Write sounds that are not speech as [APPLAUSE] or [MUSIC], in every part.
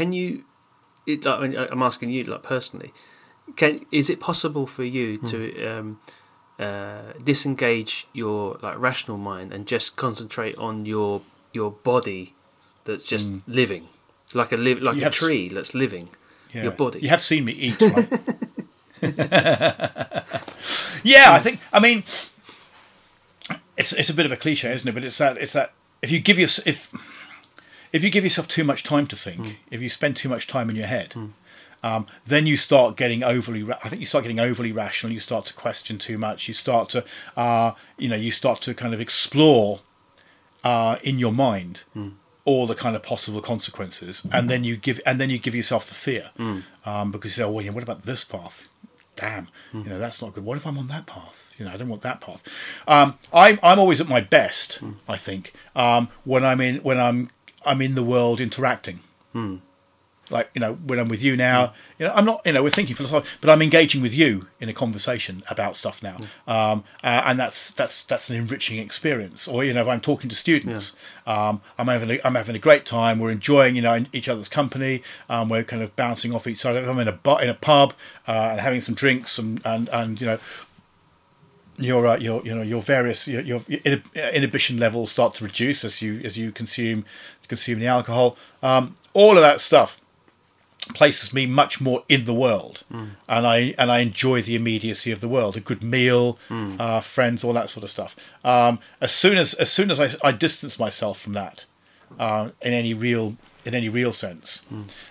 can you? It, like, I mean, I'm asking you, like personally, can is it possible for you Hmm. to um, uh, disengage your like rational mind and just concentrate on your your body that's just living, like a live like. You a s- tree that's living. Yeah. Your body. You have seen me eat, right? [LAUGHS] [LAUGHS] yeah, I think. I mean, it's it's a bit of a cliche, isn't it? But it's that it's that if you give your if if you give yourself too much time to think, Hmm. if you spend too much time in your head. Um, then you start getting overly. Ra- I think you start getting overly rational. You start to question too much. You start to, uh, you know, you start to kind of explore uh, in your mind all the kind of possible consequences, and then you give and then you give yourself the fear um, because you say, "Oh, well, yeah, what about this path? Damn, you know that's not good. What if I'm on that path? You know, I don't want that path." Um, I'm I'm always at my best, I think, um, when I'm in when I'm I'm in the world interacting like you know when I'm with you now, you know I'm not you know we're thinking philosophically, but I'm engaging with you in a conversation about stuff now, um, uh, and that's that's that's an enriching experience. Or you know if I'm talking to students, um, I'm having a, I'm having a great time. We're enjoying you know each other's company. Um, we're kind of bouncing off each other. I'm in a bar, in a pub uh, and having some drinks and and and you know your uh, your you know your various your, your inhibition levels start to reduce as you as you consume consume the alcohol. Um, all of that stuff places me much more in the world, and I and I enjoy the immediacy of the world. A good meal, uh, friends, all that sort of stuff. Um, as soon as as soon as I, I distance myself from that, uh, in any real in any real sense,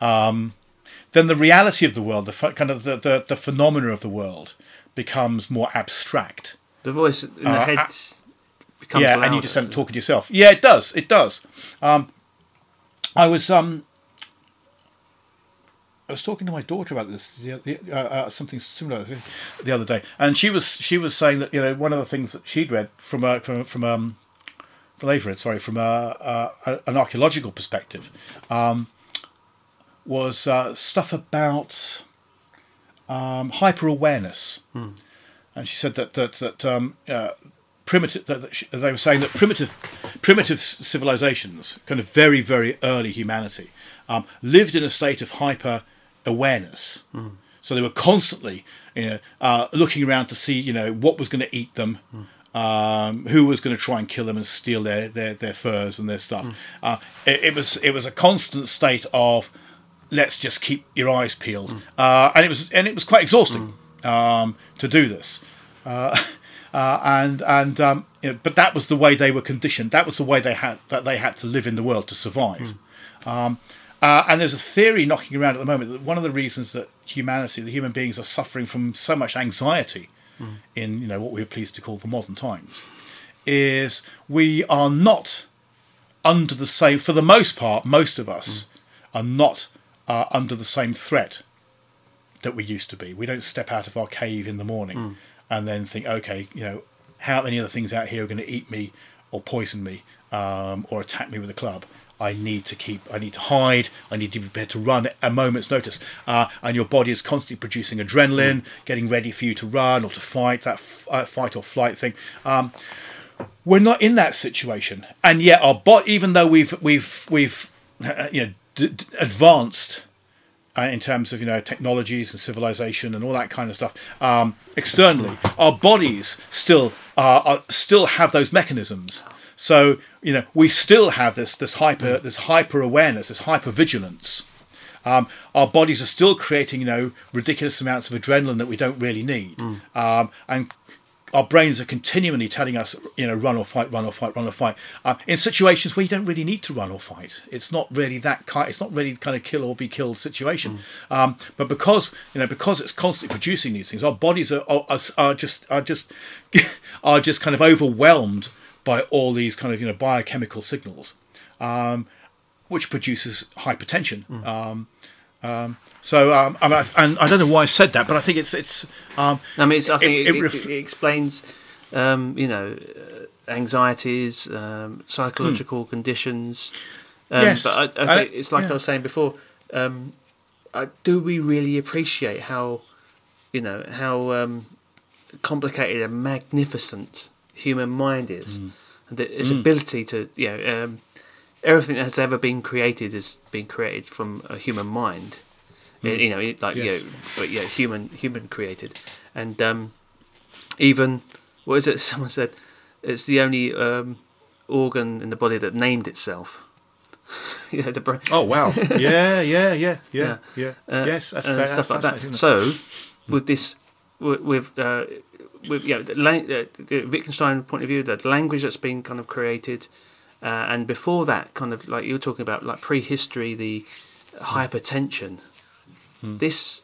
um, then the reality of the world, the kind of the, the the phenomena of the world, becomes more abstract. The voice in the Uh, head uh, becomes yeah, louder. and you just end up talking to yourself. Yeah, it does. It does. Um, I was um, I was talking to my daughter about this, the, the, uh, uh, something similar the other day, and she was she was saying that you know one of the things that she'd read from uh, from from um, from sorry, from a, a, an archaeological perspective, um, was uh, stuff about um, hyper awareness, and she said that that that um, uh, primitive that, that she, they were saying that primitive primitive civilizations, kind of very very early humanity, um, lived in a state of hyper awareness. So they were constantly, you know, uh, looking around to see, you know, what was going to eat them, um, who was going to try and kill them and steal their their, their furs and their stuff. Uh, it, it was it was a constant state of let's just keep your eyes peeled, uh, and it was and it was quite exhausting um, to do this. Uh, [LAUGHS] uh, and and um, you know, but that was the way they were conditioned. That was the way they had that they had to live in the world to survive. Um, uh, and there's a theory knocking around at the moment that one of the reasons that humanity, the human beings, are suffering from so much anxiety in you know what we're pleased to call the modern times, is we are not under the same. For the most part, most of us are not uh, under the same threat that we used to be. We don't step out of our cave in the morning and then think, okay, you know, how many other things out here are going to eat me or poison me um, or attack me with a club? I need to keep. I need to hide. I need to be prepared to run at a moment's notice. Uh, and your body is constantly producing adrenaline, getting ready for you to run or to fight. That f- uh, fight or flight thing. Um, we're not in that situation, and yet our bot, even though we've we've we've [LAUGHS] you know d- advanced uh, in terms of you know technologies and civilization and all that kind of stuff um, externally, our bodies still uh, are, still have those mechanisms. So you know we still have this this hyper this hyper awareness, this hyper vigilance. Um, our bodies are still creating you know ridiculous amounts of adrenaline that we don't really need, um, and our brains are continually telling us, you know, run or fight, run or fight, run or fight. Uh, in situations where you don't really need to run or fight, it's not really that kind. It's not really kind of kill or be killed situation. Um, but because you know, because it's constantly producing these things, our bodies are are, are just are just [LAUGHS] are just kind of overwhelmed by all these kind of you know biochemical signals, um, which produces hypertension. Um, um, so um, I mean, and I don't know why I said that, but I think it's it's um, I mean, it's, I think it- it, it ref- it explains, um, you know, uh, anxieties, um, psychological conditions. Um, Hmm. Yes, but I, I think it- it's like yeah. I was saying before. Do we really appreciate how, you know, how um, complicated and magnificent human mind is, Hmm. and its ability to, you know, um, everything that's ever been created has been created from a human mind. Mm. You know, it- like Yes. you know, but yeah, human human created, and um, even what is it? [LAUGHS] Someone said it's the only um, organ in the body that named itself. [LAUGHS] know, the brain. Oh wow! [LAUGHS] Yeah, yeah, yeah, yeah, Yeah. yeah. Uh, yes, that's, fair, stuff that's like that. So, Hmm. with this, with, with, uh, with you know, the, lang- uh, the Wittgenstein point of view, the language that's been kind of created, uh, and before that, kind of like you were talking about, like prehistory, the hypertension. Hmm. This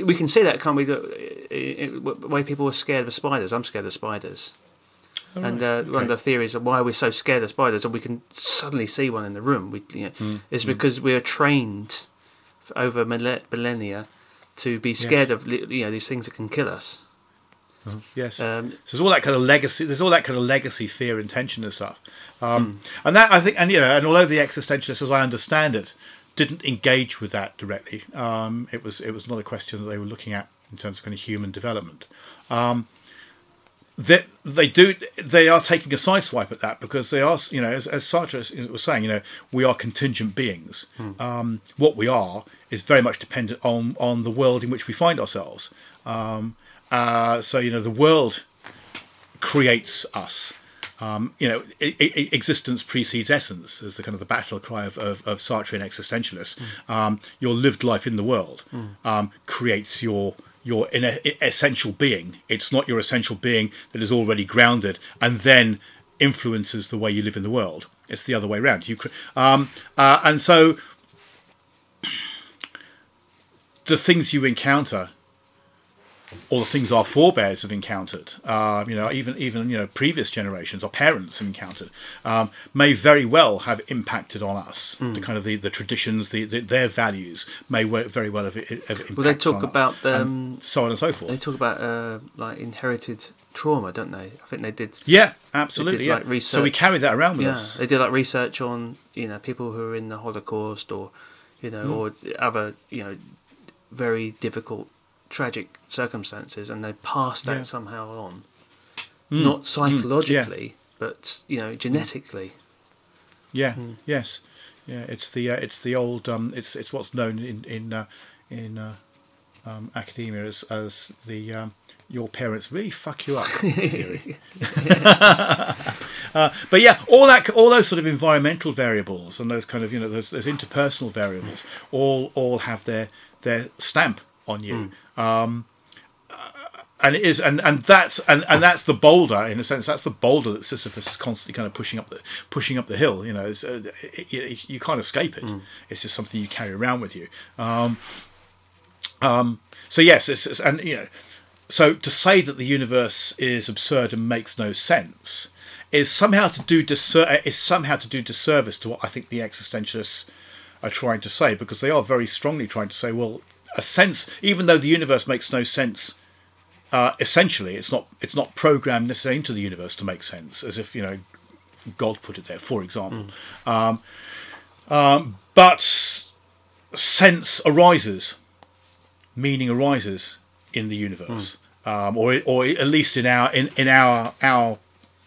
we can see that, can't we? The the way people were scared of spiders. I'm scared of spiders. Oh, and uh, one of the theories of why we're so scared of spiders, and we can suddenly see one in the room, we, you know, Hmm. is because we are trained over millennia to be scared of you know these things that can kill us. Yes. Um, So there's all that kind of legacy. There's all that kind of legacy, fear, and tension and stuff. Um, And that I think, and you know, and although the existentialists, as I understand it, didn't engage with that directly, um, it was it was not a question that they were looking at in terms of kind of human development. Um, they, they do they are taking a sideswipe at that because they are you know as, as Sartre was saying you know we are contingent beings um, what we are is very much dependent on on the world in which we find ourselves um, uh, so you know the world creates us um, you know i i existence precedes essence is the kind of the battle cry of, of, of Sartrean existentialists um, your lived life in the world um, creates your your in essential being. It's not your essential being that is already grounded and then influences the way you live in the world. It's the other way around. You, cre- um, uh, and so the things you encounter, or the things our forebears have encountered, uh, you know, even even you know previous generations, our parents have encountered, um, may very well have impacted on us. The kind of the, the traditions, the, the their values may very well have, have impacted Well, they talk on about, um, so on and so forth. they talk about uh, like inherited trauma, don't they? I think they did. Yeah, absolutely. did, Yeah. like, so we carry that around with Yeah, us. they did like research on you know people who are in the Holocaust or you know or other you know very difficult tragic circumstances, and they passed that Yeah. somehow on, not psychologically, but you know genetically. Yeah. Yes. Yeah. It's the uh, it's the old um, it's it's what's known in in uh, in uh, um, academia as as the um, your parents really fuck you up [LAUGHS] theory. [LAUGHS] uh, but yeah, all that all those sort of environmental variables and those kind of you know those, those interpersonal variables all all have their their stamp on you. Um, and it is and and that's and and that's the boulder in a sense that's the boulder that sisyphus is constantly kind of pushing up the pushing up the hill you know uh, it, it, you can't escape it. It's just something you carry around with you. Um um so yes it's, it's and you know so to say that the universe is absurd and makes no sense is somehow to do disser- is somehow to do disservice to what I think the existentialists are trying to say because they are very strongly trying to say well a sense even though the universe makes no sense uh, essentially it's not it's not programmed necessarily into the universe to make sense as if you know God put it there for example. Um, um, but sense arises meaning arises in the universe um, or or at least in our in, in our our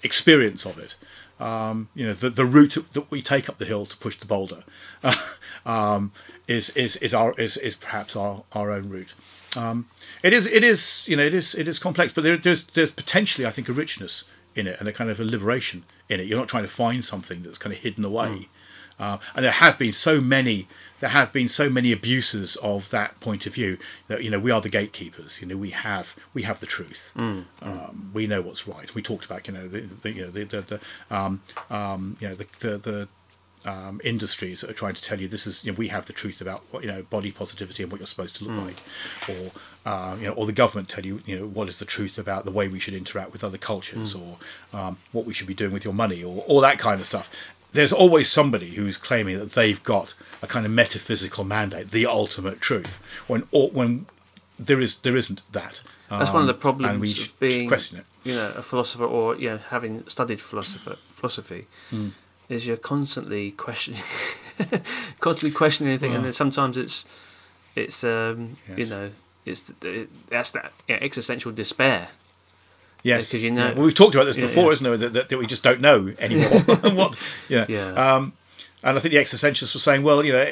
experience of it um, you know the, the route that we take up the hill to push the boulder [LAUGHS] um, is is is our is, is perhaps our, our own route. Um, it is it is you know it is it is complex but there, there's there's potentially I think a richness in it and a kind of a liberation in it. You're not trying to find something that's kind of hidden away uh, and there have been so many there have been so many abuses of that point of view that you know we are the gatekeepers you know we have we have the truth. Um, we know what's right. We talked about you know the, the you know the, the, the um, um, you know the the, the um, industries that are trying to tell you this is you know, we have the truth about what you know body positivity and what you're supposed to look like, or uh, you know, or the government tell you you know what is the truth about the way we should interact with other cultures, or um, what we should be doing with your money, or all that kind of stuff. There's always somebody who's claiming that they've got a kind of metaphysical mandate, the ultimate truth, when or, when there is there isn't that. That's one of the Um, problems of being question it. you know a philosopher or you know having studied philosopher philosophy Hmm. is you're constantly questioning [LAUGHS] constantly questioning anything and then sometimes it's it's um you know it's it, that's that yeah, existential despair Yes, 'cause you know- yeah. Well, we've talked about this before, yeah. isn't it? That, that, that we just don't know anymore. [LAUGHS] [LAUGHS] what? Yeah. Yeah. Um, and I think the existentialists were saying, well, you know,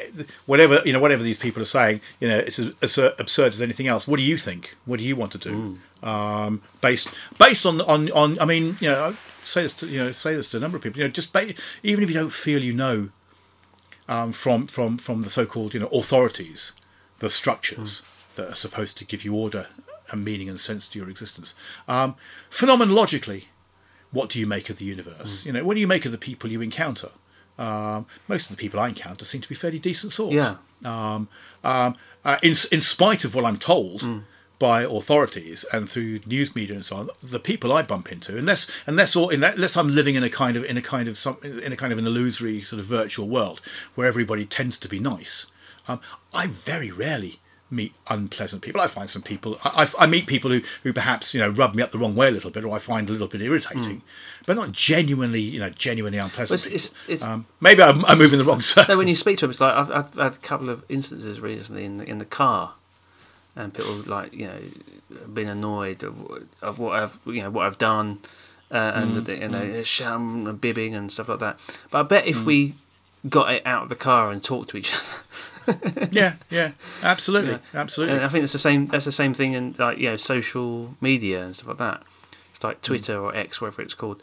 whatever you know, whatever these people are saying, you know, it's as, as absurd as anything else. What do you think? What do you want to do? Um, based based on, on on I mean, you know, I say this to you know say this to a number of people. You know, just ba- even if you don't feel you know um, from from from the so-called you know authorities, the structures that are supposed to give you order and meaning and sense to your existence. Um, phenomenologically, what do you make of the universe? You know, what do you make of the people you encounter? Um, most of the people I encounter seem to be fairly decent sorts. Yeah. Um, um, uh, in in spite of what I'm told by authorities and through news media and so on, the people I bump into, unless unless or unless I'm living in a kind of in a kind of some in a kind of an illusory sort of virtual world where everybody tends to be nice, um, I very rarely meet unpleasant people. I find some people. I, I, I meet people who, who perhaps you know rub me up the wrong way a little bit, or I find a little bit irritating, but not genuinely you know genuinely unpleasant. It's- people. it's- um, maybe I'm, I'm moving the wrong circle. [LAUGHS] No, when you speak to them, it's like I've, I've had a couple of instances recently in the, in the car, and people like you know been annoyed of, of what I've you know what I've done, uh, and the, you know sham and bibbing and stuff like that. But I bet if we got it out of the car and talked to each [LAUGHS] other, [LAUGHS] yeah, yeah, absolutely, Yeah. absolutely. and I think it's the same. That's the same thing in like you know social media and stuff like that. It's like Twitter or X, whatever it's called.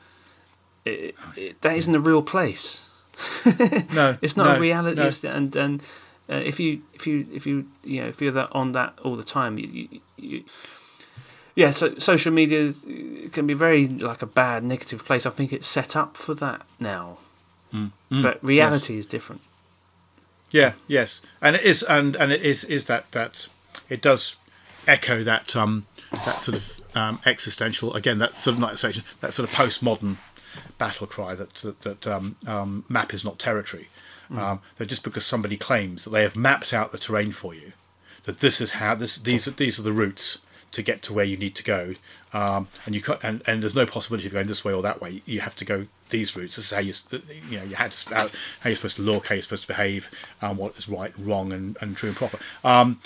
It, it, that isn't a real place. [LAUGHS] no, It's not no, a reality, no. and and uh, if you if you if you you know if you're that on that all the time, you, you, you yeah. So social media is- can be very like a bad negative place. I think it's set up for that now, Mm, but reality is different. Yeah, yes, and it is, and and it is is that that it does echo that um that sort of um, existential again that sort of not section that sort of postmodern battle cry that that, that um, um, map is not territory. Um, that just because somebody claims that they have mapped out the terrain for you, that this is how this these are these are the routes to get to where you need to go, um, and you and, and there's no possibility of going this way or that way. You have to go these routes. This is how you you know you had how you're supposed to look, how you're supposed to behave, um, what is right, wrong, and, and true and proper. Um,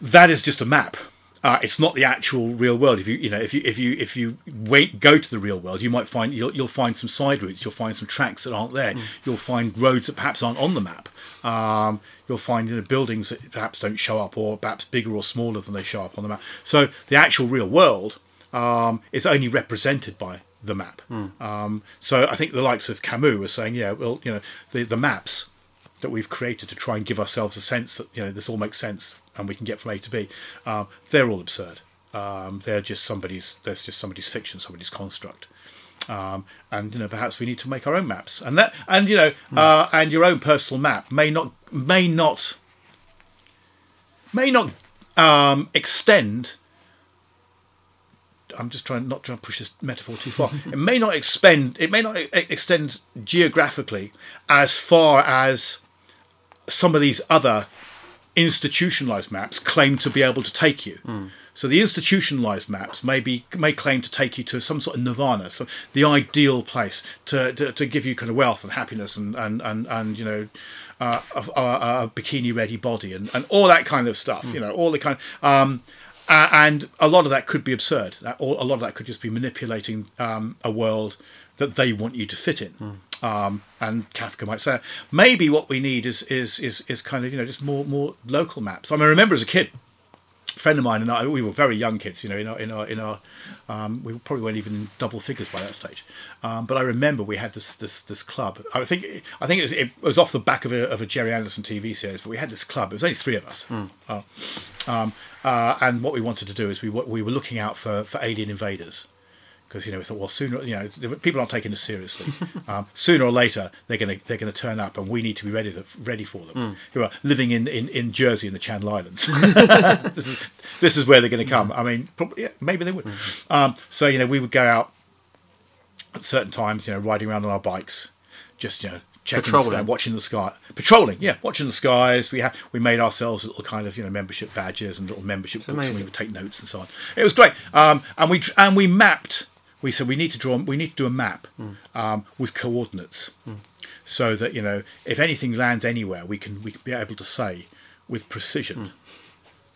that is just a map. Uh, it's not the actual real world. If you you know if you if you if you wait go to the real world, you might find you'll you'll find some side routes. You'll find some tracks that aren't there. You'll find roads that perhaps aren't on the map. Um, you'll find you know, buildings that perhaps don't show up, or perhaps bigger or smaller than they show up on the map. So the actual real world um, is only represented by the map. Um, so I think the likes of Camus are saying, yeah, well, you know, the the maps that we've created to try and give ourselves a sense that you know this all makes sense and we can get from A to B, um, they're all absurd. Um, they're just somebody's. There's just somebody's fiction, somebody's construct. Um, and you know, perhaps we need to make our own maps, and that, and you know, uh, and your own personal map may not, may not, may not um, extend. I'm just trying not trying to push this metaphor too far. [LAUGHS] it may not expend. It may not extend geographically as far as some of these other institutionalized maps claim to be able to take you. So the institutionalized maps may be may claim to take you to some sort of nirvana, so the ideal place to to, to give you kind of wealth and happiness and and and, and you know. Uh, a, a, a bikini ready body and, and all that kind of stuff, you know, all the kind. Um, and a lot of that could be absurd. That, all, a lot of that could just be manipulating um, a world that they want you to fit in. Um, and Kafka might say, maybe what we need is is is is kind of you know just more more local maps. I mean, I remember as a kid, a friend of mine and I, we were very young kids, you know, in our in our in our, um, we probably weren't even in double figures by that stage. Um, but I remember we had this this this club. I think I think it was, it was off the back of a of a Gerry Anderson TV series, but we had this club. It was only three of us. Uh, um, uh, and what we wanted to do is we were- we were looking out for for alien invaders because you know we thought well sooner you know people aren't taking us seriously. [LAUGHS] Um, sooner or later they're going to they're going to turn up and we need to be ready ready for them who are living in, in, in Jersey in the Channel Islands. [LAUGHS] [LAUGHS] This is this is where they're going to come. I mean probably yeah, maybe they would. Um, so you know we would go out at certain times you know riding around on our bikes just you know checking the sky, watching the sky. Patrolling yeah watching the skies. We had we made ourselves little kind of you know membership badges and little membership books and we would take notes and so on. It was great. Um, and we and we mapped we said we need to draw we need to do a map um, with coordinates. So that you know if anything lands anywhere we can we can be able to say with precision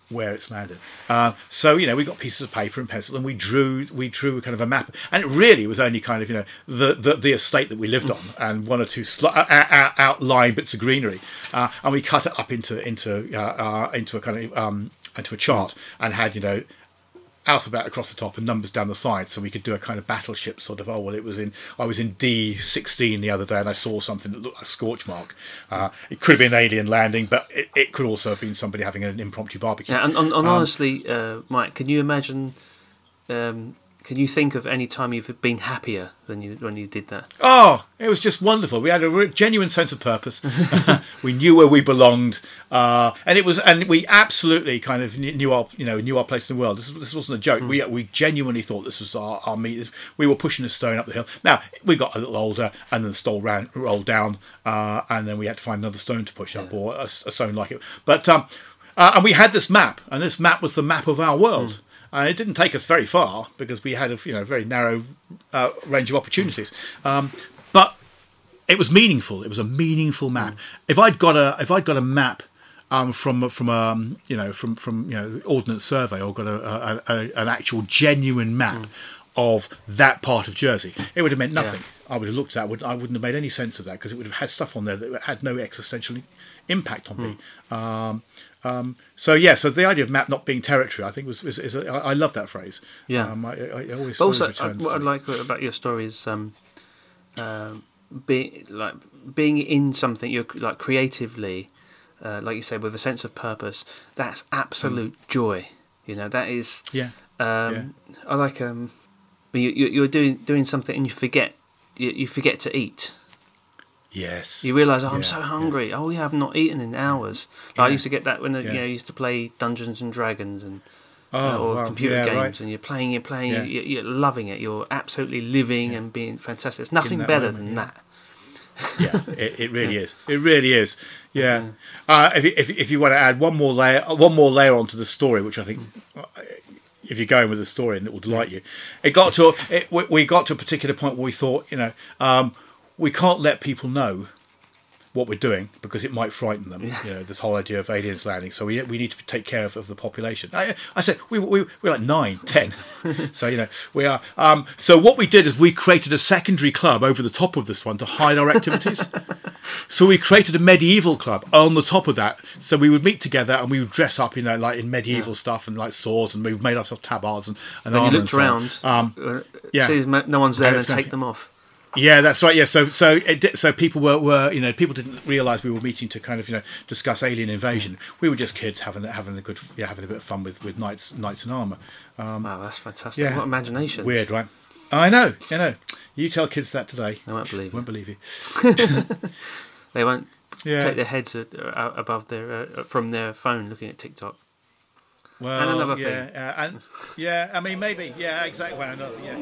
where it's landed. Uh, so you know, we got pieces of paper and pencil, and we drew we drew kind of a map, and it really was only kind of you know the the, the estate that we lived on, and one or two sl- uh, uh, outlying bits of greenery, uh, and we cut it up into into uh, uh, into a kind of um, into a chart, and had you know alphabet across the top and numbers down the side so we could do a kind of battleship sort of oh well it was in i was in d16 the other day and i saw something that looked like a scorch mark uh, it could have been an alien landing but it, it could also have been somebody having an impromptu barbecue Yeah, and, and, and honestly, uh, Mike, can you imagine? Um, can you think of any time you've been happier than you when you did that? Oh, it was just wonderful. We had a genuine sense of purpose. [LAUGHS] we knew where we belonged, uh, and it was, and we absolutely kind of knew our, you know, knew our place in the world. This, this wasn't a joke. We we genuinely thought this was our, our meet. We were pushing a stone up the hill. Now we got a little older, and then the stone ran rolled down, uh, and then we had to find another stone to push up, or a stone like it. But um, uh, and we had this map, and this map was the map of our world. And it didn't take us very far because we had a you know very narrow uh, range of opportunities. Um, but it was meaningful. It was a meaningful map. If I'd got a if I'd got a map um, from from um, you know from from you know the Ordnance Survey or got a, a, a an actual genuine map of that part of Jersey, it would have meant nothing. I would have looked at. would I wouldn't have made any sense of that because it would have had stuff on there that had no existential impact on me. Um, um, so yeah, so the idea of map not being territory, I think was is, is a, I I love that phrase. Yeah. um, I, I I always, But also, uh, what I like about your story is um, um, being like being in something you're like creatively, uh, like you say, with a sense of purpose. That's absolute joy. You know, that is. yeah. Um, I like um, you, you you're doing doing something and you forget you, you forget to eat. Yes. You realise, oh, I'm Yeah, so yeah. hungry. Oh, yeah, I've not eaten in hours. Like, I used to get that when I, you know, I used to play Dungeons and Dragons and Oh, uh, or wow. computer Yeah, games, right. and you're playing, you're playing, Yeah. you're, you're loving it. You're absolutely living and being fantastic. There's nothing better moment, than yeah. that. [LAUGHS] yeah, it, it really is. It really is. Yeah. Uh, if, you- if if you want to add one more layer, one more layer onto the story, which I think, uh, if you're going with the story, and it will delight you, it got to it, we, we got to a particular point where we thought, you know, um, we can't let people know what we're doing because it might frighten them. You know, this whole idea of aliens landing. So we we need to take care of, of the population. I, I said we, we we're like nine, [LAUGHS] ten. so you know we are. Um, so what we did is we created a secondary club over the top of this one to hide our activities. [LAUGHS] so we created a medieval club on the top of that. So we would meet together and we would dress up, you know, like in medieval stuff and like swords, and we made ourselves tabards and, and you looked and around, Um, uh, yeah. see no one's there, And and take them off. Yeah, that's right. Yeah, so so it, so people were, were you know people didn't realise we were meeting to kind of you know discuss alien invasion. We were just kids having having a good yeah having a bit of fun with with knights knights in armour. wow, that's fantastic. yeah. What imagination. Weird, right? I know, you know. You tell kids that today, They won't believe won't it. believe you. [LAUGHS] They won't Yeah. take their heads above their uh, from their phone looking at TikTok. Well, And another yeah, thing. Uh, and yeah, I mean maybe yeah exactly. Well, another yeah.